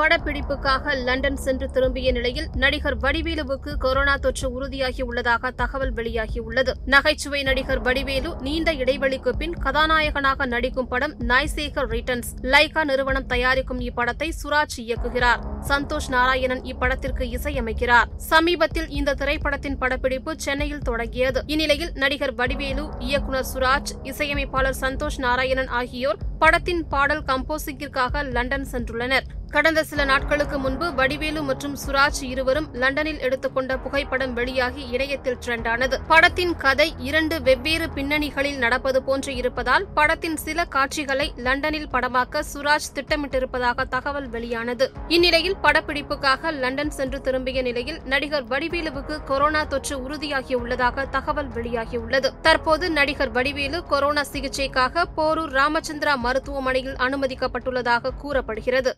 படப்பிடிப்புக்காக London சென்று திரும்பிய நிலையில் நடிகர் வடிவேலுவுக்கு கொரோனா தொற்று உறுதியாகியுள்ளதாக தகவல் வெளியாகியுள்ளது. நகைச்சுவை நடிகர் வடிவேலு நீண்ட இடைவெளிக்கு பின் கதாநாயகனாக நடிக்கும் படம் நாய்சேகர் ரிட்டர்ன்ஸ் லைகா நிறுவனம் தயாரிக்கும் இப்படத்தை சுராஜ் இயக்குகிறார். சந்தோஷ் நாராயணன் இப்படத்திற்கு இசையமைக்கிறார். சமீபத்தில் இந்த திரைப்படத்தின் படப்பிடிப்பு சென்னையில் தொடங்கியது. இந்நிலையில் நடிகர் வடிவேலு இயக்குனர் சுராஜ் இசையமைப்பாளர் சந்தோஷ் நாராயணன் ஆகியோர் படத்தின் பாடல் கம்போசிங்கிற்காக லண்டன் சென்றுள்ளனர். கடந்த சில நாட்களுக்கு முன்பு வடிவேலு மற்றும் சுராஜ் இருவரும் லண்டனில் எடுத்துக்கொண்ட புகைப்படம் வெளியாகி இணையத்தில் ட்ரெண்டானது படத்தின் கதை இரண்டு வெவ்வேறு பின்னணிகளில் நடப்பது போன்று இருப்பதால் படத்தின் சில காட்சிகளை லண்டனில் படமாக்க சுராஜ் திட்டமிட்டிருப்பதாக தகவல் வெளியானது. இந்நிலையில் படப்பிடிப்புக்காக லண்டன் சென்று திரும்பிய நிலையில் நடிகர் வடிவேலுவுக்கு கொரோனா தொற்று உறுதியாகியுள்ளதாக தகவல் வெளியாகியுள்ளது. தற்போது நடிகர் வடிவேலு கொரோனா சிகிச்சைக்காக போரூர் ராமச்சந்திரா மருத்துவமனையில் அனுமதிக்கப்பட்டுள்ளதாக கூறப்படுகிறது.